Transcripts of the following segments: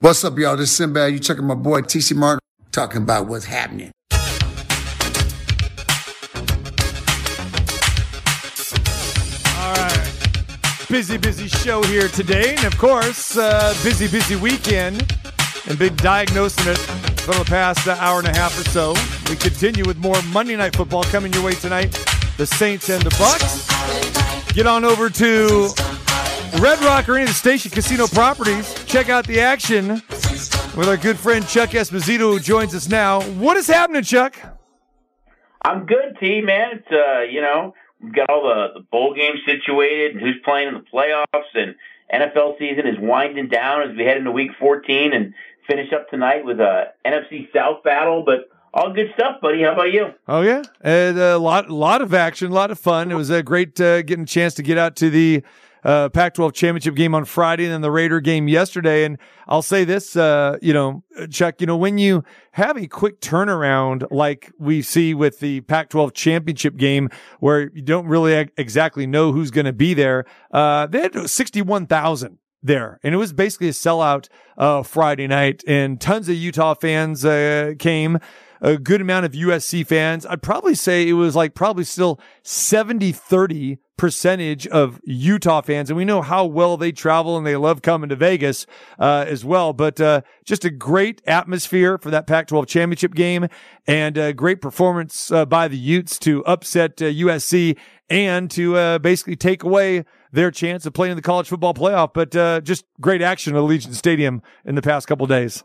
What's up, y'all? This is Sinbad. You checking my boy TC Martin talking about what's happening. All right. Busy, busy show here today. And of course, uh, busy, busy weekend. And been diagnosing it for the past uh, hour and a half or so. We continue with more Monday Night Football coming your way tonight. The Saints and the Bucks. Get on over to Red Rock Arena Station Casino Properties. Check out the action with our good friend Chuck Esposito, who joins us now. What is happening, Chuck? I'm good, T man. It's uh, you know, we've got all the, the bowl games situated and who's playing in the playoffs and NFL season is winding down as we head into week 14 and finish up tonight with a NFC South battle, but all good stuff, buddy. How about you? Oh yeah, and a lot, a lot of action, a lot of fun. It was a great uh, getting a chance to get out to the uh, Pac-12 championship game on Friday, and then the Raider game yesterday. And I'll say this, uh, you know, Chuck, you know, when you have a quick turnaround like we see with the Pac-12 championship game, where you don't really exactly know who's going to be there, uh, they had 61,000 there. And it was basically a sellout uh, Friday night, and tons of Utah fans uh, came. A good amount of USC fans. I'd probably say it was like probably still 70 30 percentage of Utah fans. And we know how well they travel and they love coming to Vegas uh, as well. But uh, just a great atmosphere for that Pac 12 championship game and a great performance uh, by the Utes to upset USC and to uh, basically take away their chance of playing in the college football playoff. But uh, just great action at Allegiant Stadium in the past couple days.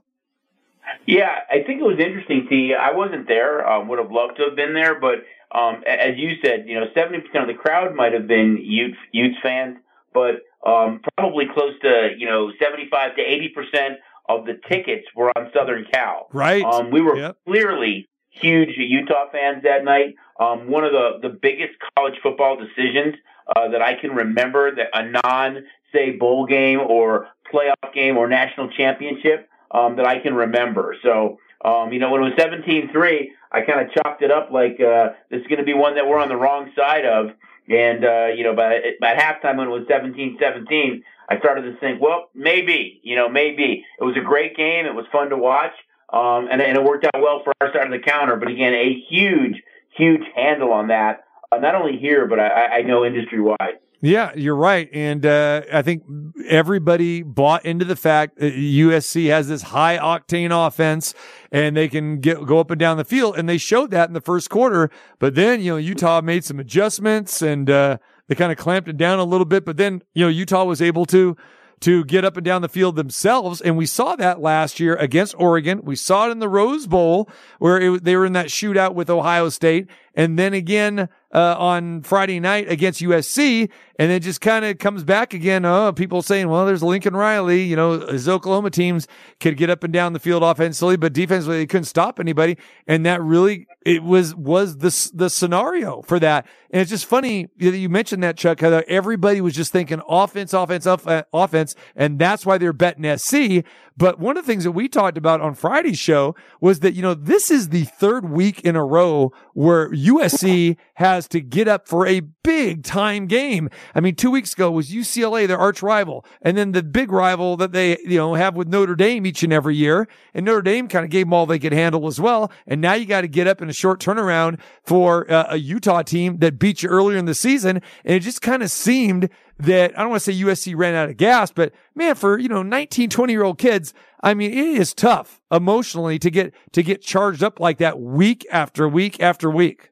Yeah, I think it was interesting. T. I wasn't there. Um, would have loved to have been there, but um, as you said, you know, seventy percent of the crowd might have been Utes, Utes fans, but um, probably close to you know seventy-five to eighty percent of the tickets were on Southern Cal. Right. Um, we were Yep. clearly huge Utah fans that night. Um, one of the the biggest college football decisions uh, that I can remember that a non say bowl game or playoff game or national championship um, that I can remember. So, um, you know, when it was 17-3, I kind of chopped it up like uh, this is going to be one that we're on the wrong side of. And, uh, you know, by, by halftime when it was 17-17, I started to think, well, maybe, you know, maybe. It was a great game. It was fun to watch. Um, and, and it worked out well for our side of the counter. But again, a huge, huge handle on that, uh, not only here, but I, I know industry wide. Yeah, you're right. And uh, I think everybody bought into the fact that USC has this high octane offense and they can get go up and down the field. And they showed that in the first quarter. But then, you know, Utah made some adjustments and uh, they kind of clamped it down a little bit. But then, you know, Utah was able to to get up and down the field themselves. And we saw that last year against Oregon. We saw it in the Rose Bowl where it, they were in that shootout with Ohio State. And then again, uh, on Friday night against USC. And it just kind of comes back again. Oh, people saying, well, there's Lincoln Riley. You know, his Oklahoma teams could get up and down the field offensively, but defensively they couldn't stop anybody. And that really, it was, was the, the scenario for that. And it's just funny that you mentioned that, Chuck, how everybody was just thinking offense, offense, off- uh, offense. And that's why they're betting SC. But one of the things that we talked about on Friday's show was that, you know, this is the third week in a row where USC has to get up for a big time game. I mean, two weeks ago was UCLA, their arch rival, and then the big rival that they, you know, have with Notre Dame each and every year. And Notre Dame kind of gave them all they could handle as well. And now you got to get up in a short turnaround for uh, a Utah team that beat you earlier in the season. And it just kind of seemed that I don't want to say USC ran out of gas, but man, for, you know, 19, 20 year old kids, I mean, it is tough emotionally to get, to get charged up like that week after week after week.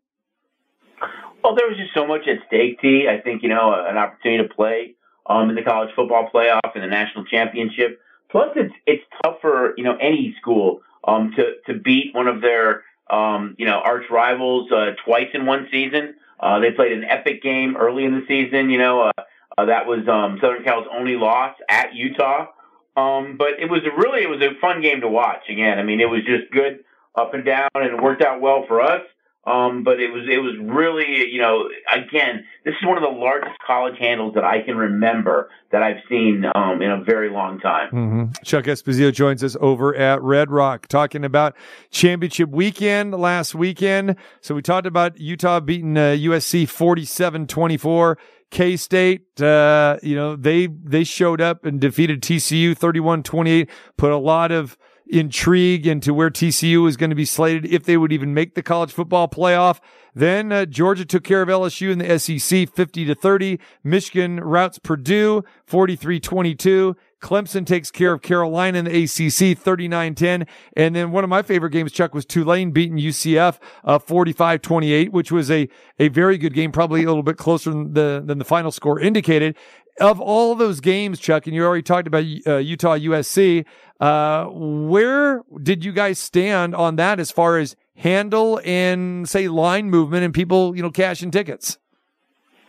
Well, there was just so much at stake, T. I think, you know, an opportunity to play um, in the college football playoff and the national championship. Plus, it's it's tough for you know any school um, to to beat one of their um, you know arch rivals uh, twice in one season. Uh, they played an epic game early in the season. You know, uh, uh, that was um, Southern Cal's only loss at Utah. Um, but it was a really it was a fun game to watch. Again, I mean, it was just good up and down, and it worked out well for us. Um, but it was it was really you know again this is one of the largest college handles that I can remember that I've seen um, in a very long time. Mm-hmm. Chuck Esposito joins us over at Red Rock talking about championship weekend last weekend. So we talked about Utah beating uh, USC 47-24. K State, uh, you know, they, they showed up and defeated TCU 31 28, put a lot of, intrigue into where TCU is going to be slated if they would even make the college football playoff. Then uh, Georgia took care of LSU in the SEC 50 to 30. Michigan routes Purdue 43-22. Clemson takes care of Carolina in the ACC 39-10. And then one of my favorite games, Chuck, was Tulane beating UCF uh, 45-28, which was a, a very good game, probably a little bit closer than the, than the final score indicated of all those games, Chuck, and you already talked about uh, Utah USC. Uh, where did you guys stand on that as far as handle and say line movement and people, you know, cashing tickets?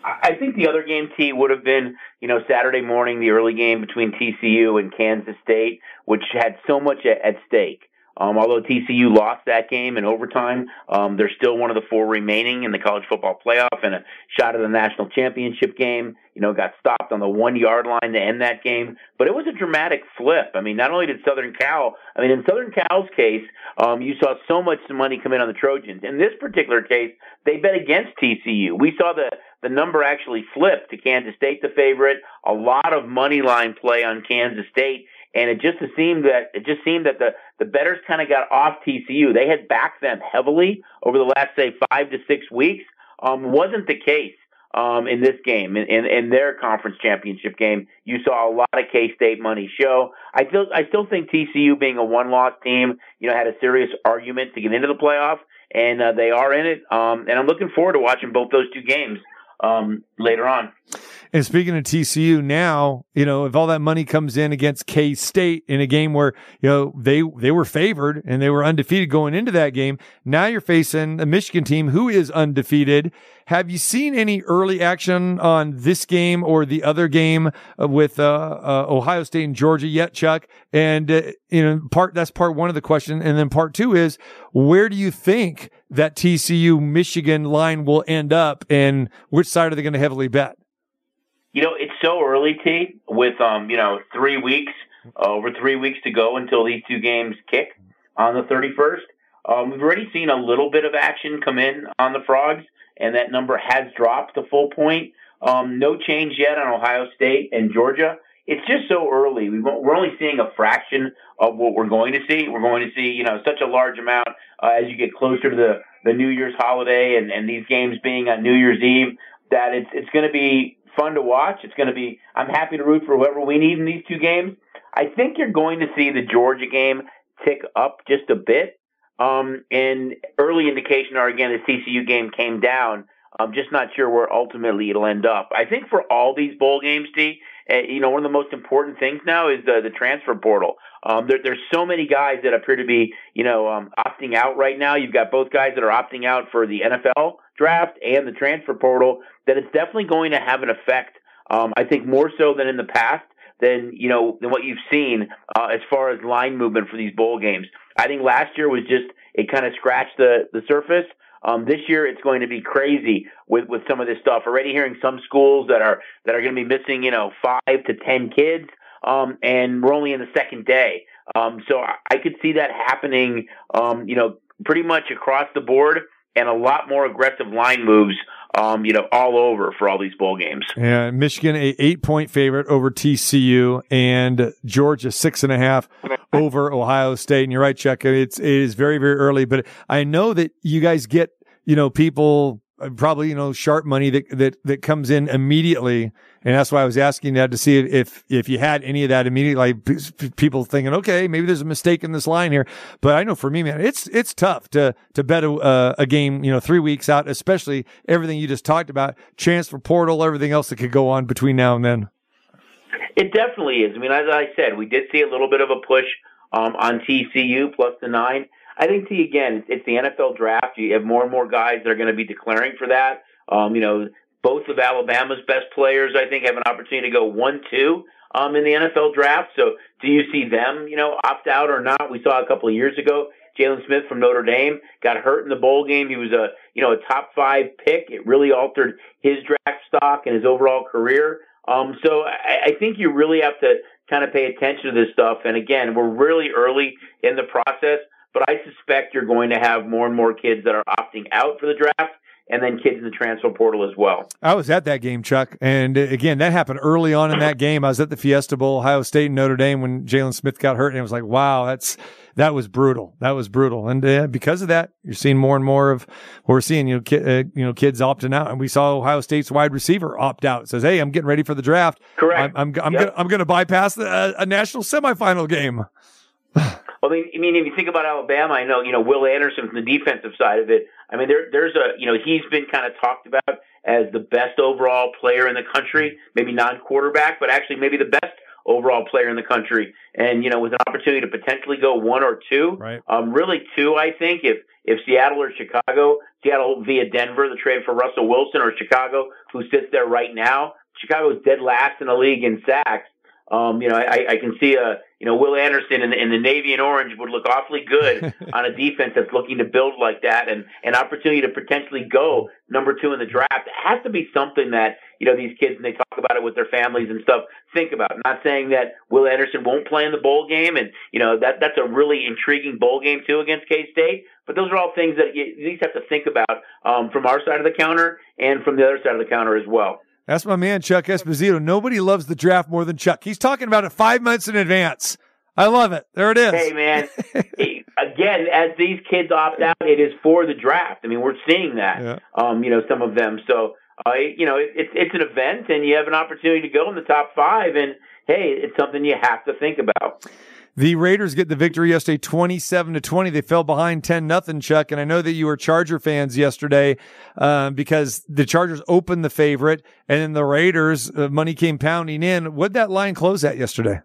I think the other game, T, would have been, you know, Saturday morning, the early game between TCU and Kansas State, which had so much at, at stake. Um, although TCU lost that game in overtime, um, they're still one of the four remaining in the college football playoff and a shot at the national championship game. You know, got stopped on the one yard line to end that game. But it was a dramatic flip. I mean, not only did Southern Cal, I mean, in Southern Cal's case, um, you saw so much money come in on the Trojans. In this particular case, they bet against TCU. We saw the the number actually flip to Kansas State, the favorite. A lot of money line play on Kansas State and it just seemed that it just seemed that the the bettors kind of got off TCU. They had backed them heavily over the last say five to six weeks. Um, wasn't the case um, in this game in, in, in their conference championship game. You saw a lot of K State money show. I feel I still think TCU being a one loss team, you know, had a serious argument to get into the playoff, and uh, they are in it. Um, and I'm looking forward to watching both those two games um, later on. And speaking of TCU now, you know, if all that money comes in against K State in a game where, you know, they, they were favored and they were undefeated going into that game. Now you're facing a Michigan team who is undefeated. Have you seen any early action on this game or the other game uh, with, uh, uh, Ohio State and Georgia yet, Chuck? And, uh, you know, part, that's part one of the question. And then part two is where do you think that TCU Michigan line will end up and which side are they going to heavily bet? You know, it's so early, T, with um, you know, three weeks, uh, over three weeks to go until these two games kick on the 31st. Um, we've already seen a little bit of action come in on the Frogs, and that number has dropped to full point. Um, no change yet on Ohio State and Georgia. It's just so early. we are only seeing a fraction of what we're going to see. We're going to see, you know, such a large amount uh, as you get closer to the, the New Year's holiday and, and these games being on New Year's Eve that it's, it's going to be fun to watch. It's going to be, I'm happy to root for whoever we need in these two games. I think you're going to see the Georgia game tick up just a bit. Um, and early indication are again the TCU game came down. I'm just not sure where ultimately it'll end up. I think for all these bowl games, D, uh, you know, one of the most important things now is the, the transfer portal. Um, there, there's so many guys that appear to be, you know, um, opting out right now. You've got both guys that are opting out for the NFL draft and the transfer portal. That it's definitely going to have an effect. Um, I think more so than in the past than you know than what you've seen uh, as far as line movement for these bowl games. I think last year was just it kind of scratched the the surface. Um, this year it's going to be crazy with, with some of this stuff. Already hearing some schools that are that are going to be missing, you know, five to ten kids, um, and we're only in the second day. Um, so I, I could see that happening, um, you know, pretty much across the board, and a lot more aggressive line moves um, you know, all over for all these bowl games. Yeah, Michigan a eight point favorite over TCU and Georgia six and a half over Ohio State. And you're right, Chuck. It's it is very very early, but I know that you guys get you know people probably you know sharp money that that that comes in immediately and that's why I was asking that to see if, if you had any of that immediately, like people thinking, okay, maybe there's a mistake in this line here. But I know for me, man, it's, it's tough to, to bet a, uh, a game, you know, three weeks out, especially everything you just talked about, transfer portal, everything else that could go on between now and then. It definitely is. I mean, as I said, we did see a little bit of a push um, on TCU plus the nine. I think T again, it's the NFL draft. You have more and more guys that are going to be declaring for that. Um, you know, both of Alabama's best players, I think, have an opportunity to go one two um, in the NFL draft. So, do you see them, you know, opt out or not? We saw a couple of years ago, Jaylon Smith from Notre Dame got hurt in the bowl game. He was a, you know, a top five pick. It really altered his draft stock and his overall career. Um, so I, I think you really have to kind of pay attention to this stuff. And again, we're really early in the process, but I suspect you're going to have more and more kids that are opting out for the draft and then kids in the transfer portal as well. I was at that game, Chuck, and uh, again, that happened early on in that game. I was at the Fiesta Bowl, Ohio State and Notre Dame when Jaylon Smith got hurt, and it was like, wow, that's that was brutal. That was brutal, and uh, because of that, you're seeing more and more of what we're seeing. You know, ki- uh, you know, kids opting out, and we saw Ohio State's wide receiver opt out. Says, "Hey, I'm getting ready for the draft. Correct. I'm I'm, I'm Yep. gonna I'm gonna bypass the, uh, a national semifinal game." Well, I mean, I mean, if you think about Alabama, I know you know Will Anderson from the defensive side of it. I mean, there there's a you know he's been kind of talked about as the best overall player in the country, maybe non-quarterback, but actually maybe the best overall player in the country. And you know, with an opportunity to potentially go one or two, Right. um, really two, I think. If if Seattle or Chicago, Seattle via Denver, the trade for Russell Wilson, or Chicago, who sits there right now, Chicago's dead last in the league in sacks. Um, you know, I, I can see a you know Will Anderson in the, in the navy and orange would look awfully good on a defense that's looking to build like that, and an opportunity to potentially go number two in the draft. It has to be something that you know these kids, and they talk about it with their families and stuff. Think about. Not saying that Will Anderson won't play in the bowl game, and you know that that's a really intriguing bowl game too against K State. But those are all things that you at least have to think about um, from our side of the counter and from the other side of the counter as well. That's my man, Chuck Esposito. Nobody loves the draft more than Chuck. He's talking about it five months in advance. I love it. There it is. Hey, man. Again, as these kids opt out, it is for the draft. I mean, we're seeing that. Yeah. Um, you know, some of them. So, uh, you know, it, it's it's an event, and you have an opportunity to go in the top five. And hey, it's something you have to think about. The Raiders get the victory yesterday, twenty-seven to twenty. They fell behind ten nothing, Chuck. And I know that you were Charger fans yesterday um, because the Chargers opened the favorite, and then the Raiders uh, money came pounding in. What'd that line close at yesterday?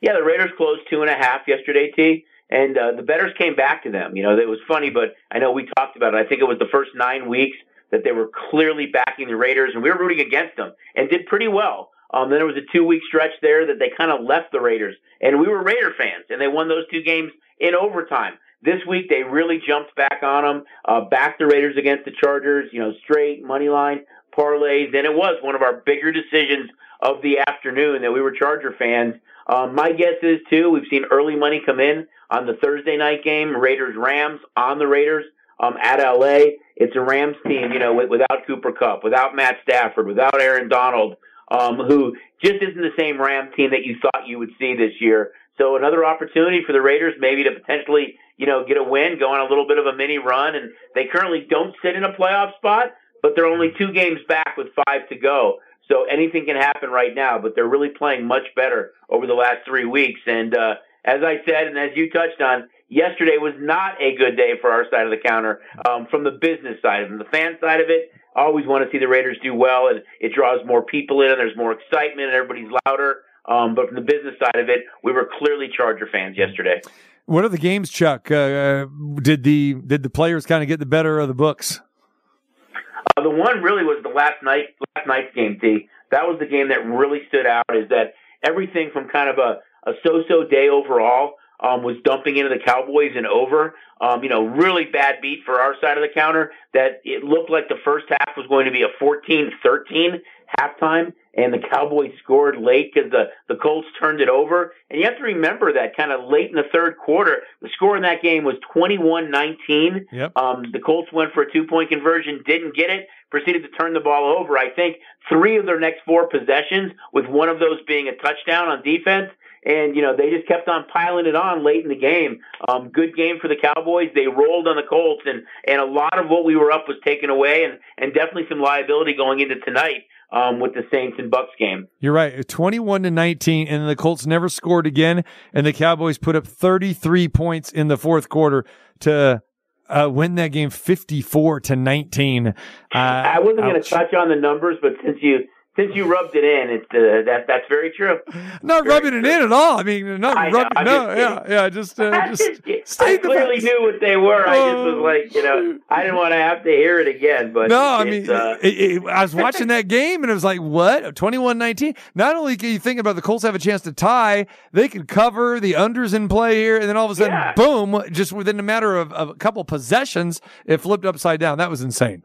Yeah, the Raiders closed two and a half yesterday, T. And uh, the bettors came back to them. You know, it was funny, but I know we talked about it. I think it was the first nine weeks that they were clearly backing the Raiders, and we were rooting against them and did pretty well. Um, then there was a two week stretch there that they kind of left the Raiders, and we were Raider fans, and they won those two games in overtime. This week they really jumped back on them, uh, backed the Raiders against the Chargers, you know, straight money line parlays, and it was one of our bigger decisions of the afternoon that we were Charger fans. Um, my guess is too. We've seen early money come in on the Thursday night game, Raiders Rams on the Raiders um, at LA. It's a Rams team, you know, without Cooper Kupp, without Matt Stafford, without Aaron Donald, um, who just isn't the same Ram team that you thought you would see this year. So another opportunity for the Raiders maybe to potentially, you know, get a win, go on a little bit of a mini run, and they currently don't sit in a playoff spot, but they're only two games back with five to go. So anything can happen right now, but they're really playing much better over the last three weeks. And uh, as I said, and as you touched on, yesterday was not a good day for our side of the counter um, from the business side. From the fan side of it, always want to see the Raiders do well, and it draws more people in, and there's more excitement, and everybody's louder. Um, but from the business side of it, we were clearly Charger fans yesterday. What are the games, Chuck? Uh, did the did the players kind of get the better of the books? Uh, the one really was the last night last night's game. T. That was the game that really stood out. Is that everything from kind of a, a so-so day overall um, was dumping into the Cowboys and over. Um, you know, really bad beat for our side of the counter. That it looked like the first half was going to be a 14-13 halftime, and the Cowboys scored late because the the Colts turned it over. And you have to remember that kind of late in the third quarter, the score in that game was 21-19. Yep. Um, the Colts went for a two point conversion, didn't get it, proceeded to turn the ball over. I think three of their next four possessions, with one of those being a touchdown on defense. And, you know, they just kept on piling it on late in the game. Um, good game for the Cowboys. They rolled on the Colts and, and a lot of what we were up was taken away and, and definitely some liability going into tonight, um, with the Saints and Bucks game. You're right. 21 to 19 and the Colts never scored again and the Cowboys put up 33 points in the fourth quarter to uh, win that game 54 to 19. Uh, I wasn't going to touch on the numbers, but since you, since you rubbed it in, it's, uh, that, that's very true. Not Very rubbing it in at all. I mean, not I rubbing. I'm No, yeah, yeah. Just, uh, just just- stay I the clearly facts. knew what they were. I just was Oh. like, you know, I didn't want to have to hear it again. But No, I mean, uh, it, it, I was watching that game and it was like, what? 21 19? Not only can you think about the Colts have a chance to tie, they can cover the unders in play here. And then all of a sudden, Yeah. boom, just within a matter of, of a couple possessions, it flipped upside down. That was insane.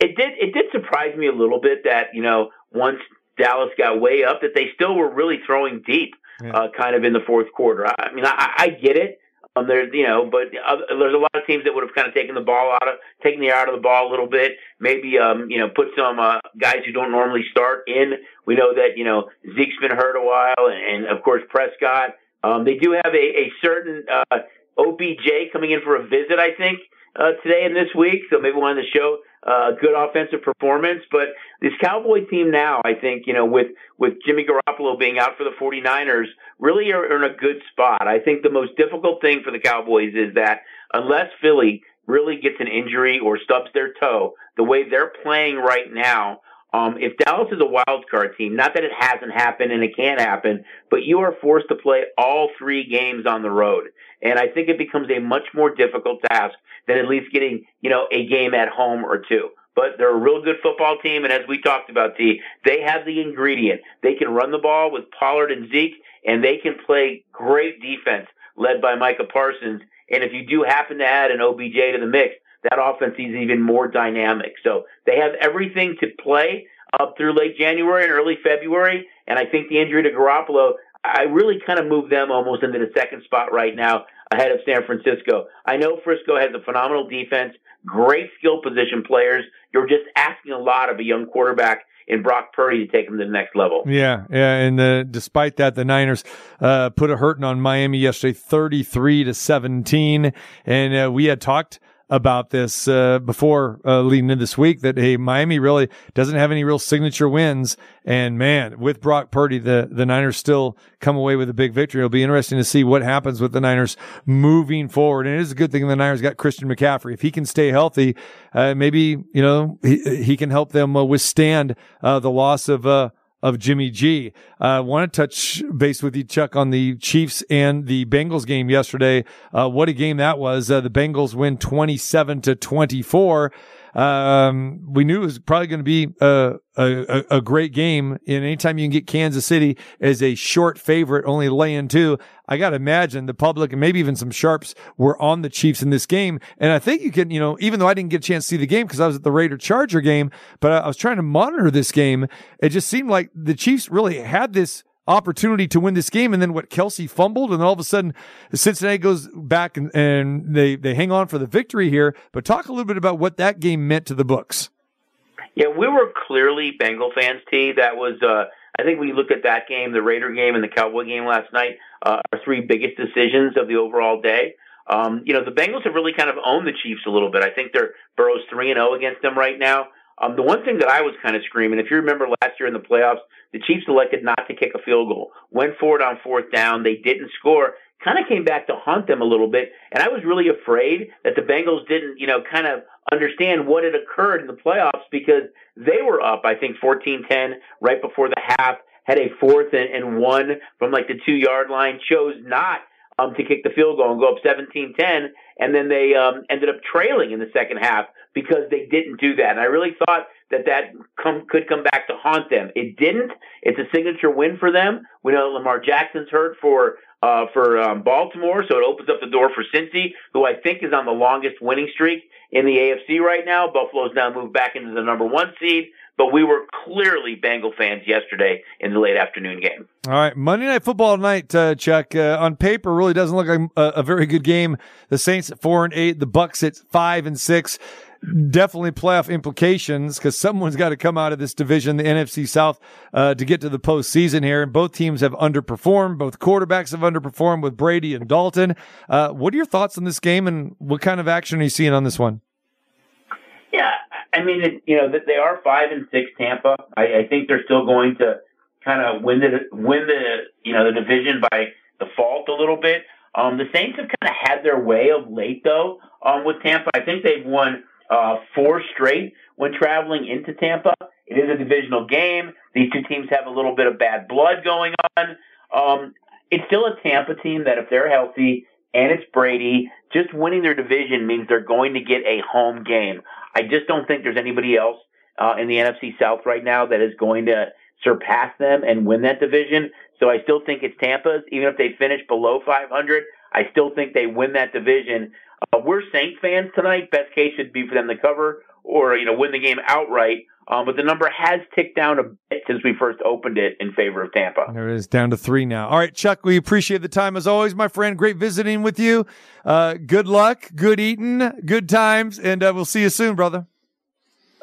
It did it did surprise me a little bit that you know once Dallas got way up that they still were really throwing deep, Yeah. uh, kind of in the fourth quarter. I, I mean, I, I get it. Um, there's, you know, but uh, there's a lot of teams that would have kind of taken the ball out of, taking the out of the ball a little bit. Maybe, um, you know, put some uh, guys who don't normally start in. We know that, you know, Zeke's been hurt a while, and, and of course Prescott. Um, they do have a, a certain uh, OBJ coming in for a visit, I think, uh, today and this week. So maybe one of the show uh, good offensive performance. But this Cowboy team now, I think, you know, with, with Jimmy Garoppolo being out for the 49ers, really are, in a good spot. I think the most difficult thing for the Cowboys is that unless Philly really gets an injury or stubs their toe, the way they're playing right now, um, if Dallas is a wild card team, not that it hasn't happened and it can happen, but you are forced to play all three games on the road. And I think it becomes a much more difficult task than at least getting, you know, a game at home or two. But they're a real good football team, and as we talked about, T, they have the ingredient. They can run the ball with Pollard and Zeke, and they can play great defense led by Micah Parsons. And if you do happen to add an OBJ to the mix, that offense is even more dynamic. So they have everything to play up through late January and early February. And I think the injury to Garoppolo, I really kind of moved them almost into the second spot right now ahead of San Francisco. I know Frisco has a phenomenal defense, great skill position players. You're just asking a lot of a young quarterback in Brock Purdy to take them to the next level. Yeah, yeah, and the, despite that, the Niners uh, put a hurting on Miami yesterday, thirty-three to seventeen, and uh, we had talked about this uh, before uh, leading into this week that hey Miami really doesn't have any real signature wins. And man with Brock Purdy the the Niners still come away with a big victory. It'll be interesting to see what happens with the Niners moving forward. And it is a good thing the Niners got Christian McCaffrey. If he can stay healthy uh, maybe you know he, he can help them uh, withstand uh, the loss of uh, of Jimmy G. I uh, want to touch base with you, Chuck, on the Chiefs and the Bengals game yesterday. Uh, what a game that was. Uh, the Bengals win 27 to 24. Um, we knew it was probably going to be a, a, a, great game. And anytime you can get Kansas City as a short favorite, only laying two, I got to imagine the public and maybe even some sharps were on the Chiefs in this game. And I think you can, you know, even though I didn't get a chance to see the game because I was at the Raider Charger game, but I, I was trying to monitor this game. It just seemed like the Chiefs really had this opportunity to win this game. And then what Kelce fumbled and all of a sudden Cincinnati goes back and, and they, they hang on for the victory here. But talk a little bit about what that game meant to the books. Yeah, we were clearly Bengal fans, T. That was, uh, I think when you look at that game, the Raider game and the Cowboy game last night, uh, our three biggest decisions of the overall day. Um, you know, the Bengals have really kind of owned the Chiefs a little bit. I think they're Burrow's 3 and 0 against them right now. Um, the one thing that I was kind of screaming, if you remember last year in the playoffs, the Chiefs elected not to kick a field goal, went forward on fourth down, they didn't score, kind of came back to haunt them a little bit. And I was really afraid that the Bengals didn't, you know, kind of understand what had occurred in the playoffs because they were up, I think, 14-10 right before the half, had a fourth and, and one from like the two yard line, chose not um, to kick the field goal and go up 17-10. And then they um, ended up trailing in the second half because they didn't do that. And I really thought that that come, could come back to haunt them. It didn't. It's a signature win for them. We know Lamar Jackson's hurt for uh, for um, Baltimore, so it opens up the door for Cincy, who I think is on the longest winning streak in the AFC right now. Buffalo's now moved back into the number one seed but we were clearly Bengal fans yesterday in the late afternoon game. All right, Monday Night Football tonight, uh, Chuck. Uh, on paper, really doesn't look like a, a, very good game. The Saints at four and eight, the Bucks at five and six. Definitely playoff implications because someone's got to come out of this division, the NFC South, uh, to get to the postseason here. And both teams have underperformed. Both quarterbacks have underperformed with Brady and Dalton. Uh, what are your thoughts on this game, and what kind of action are you seeing on this one? Yeah, I mean, it, you know, they are five and six Tampa. I, I think they're still going to kind of win the win the you know the division by default a little bit. Um, the Saints have kind of had their way of late though um, with Tampa. I think they've won uh, four straight when traveling into Tampa. It is a divisional game. These two teams have a little bit of bad blood going on. Um, it's still a Tampa team that if they're healthy and it's Brady, just winning their division means they're going to get a home game. I just don't think there's anybody else uh, in the NFC South right now that is going to surpass them and win that division. So I still think it's Tampa's. Even if they finish below 500, I still think they win that division. Uh, we're Saint fans tonight. Best case should be for them to cover or you know win the game outright. Um, but the number has ticked down a bit since we first opened it in favor of Tampa. There it is, down to three now. All right, Chuck, we appreciate the time as always, my friend. Great visiting with you. Uh, good luck, good eating, good times, and uh, we'll see you soon, brother.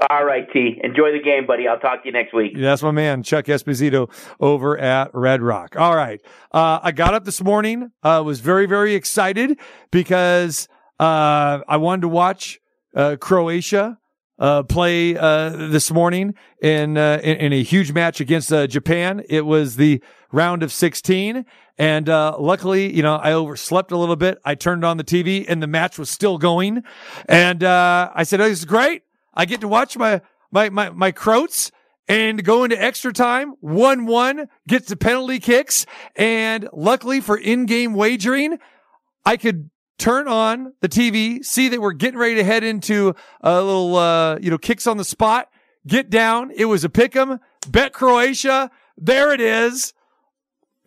All right, T. Enjoy the game, buddy. I'll talk to you next week. That's my man, Chuck Esposito over at Red Rock. All right. Uh, I got up this morning, uh, was very, very excited because, uh, I wanted to watch, uh, Croatia, uh, play, uh, this morning in, uh, in, in, a huge match against, Japan. It was the round of 16. And, uh, luckily, you know, I overslept a little bit. I turned on the TV and the match was still going. And, uh, I said, Oh, this is great. I get to watch my, my, my, my Croats and go into extra time. 1-1 gets the penalty kicks. And luckily for in-game wagering, I could turn on the TV, see that we're getting ready to head into a little, uh, you know, kicks on the spot, get down. It was a pick 'em, bet Croatia. There it is.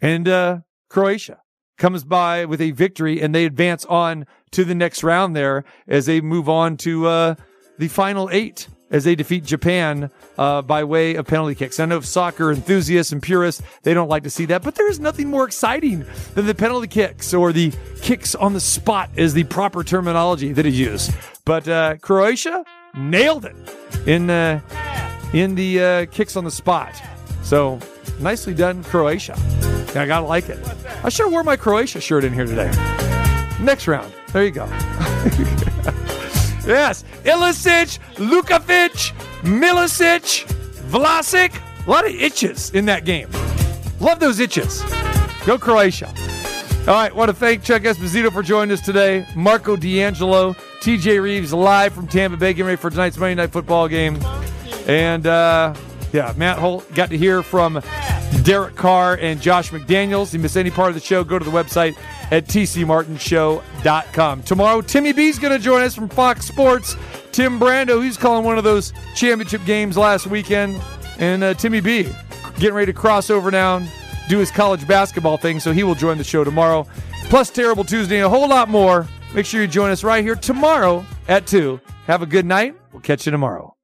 And, uh, Croatia comes by with a victory and they advance on to the next round there as they move on to, uh, the final eight as they defeat Japan uh, by way of penalty kicks. I know soccer enthusiasts and purists, they don't like to see that, but there is nothing more exciting than the penalty kicks or the kicks on the spot is the proper terminology that is used. But uh, Croatia nailed it in, uh, in the uh, kicks on the spot. So nicely done, Croatia. I gotta like it. I sure wore my Croatia shirt in here today. Next round. There you go. Yes. Ilicic, Lukovic, Milicic, Vlasic. A lot of itches in that game. Love those itches. Go Croatia. All right. Want to thank Chuck Esposito for joining us today. Marco D'Angelo, TJ Reeves live from Tampa Bay, getting ready for tonight's Monday Night Football game. And, uh, yeah, Matt Holt got to hear from Derek Carr and Josh McDaniels. If you miss any part of the show, go to the website at tcmartinshow.com. Tomorrow, Timmy B's going to join us from Fox Sports. Tim Brando, he's calling one of those championship games last weekend. And uh, Timmy B getting ready to cross over now and do his college basketball thing, so he will join the show tomorrow. Plus, Terrible Tuesday and a whole lot more. Make sure you join us right here tomorrow at 2. Have a good night. We'll catch you tomorrow.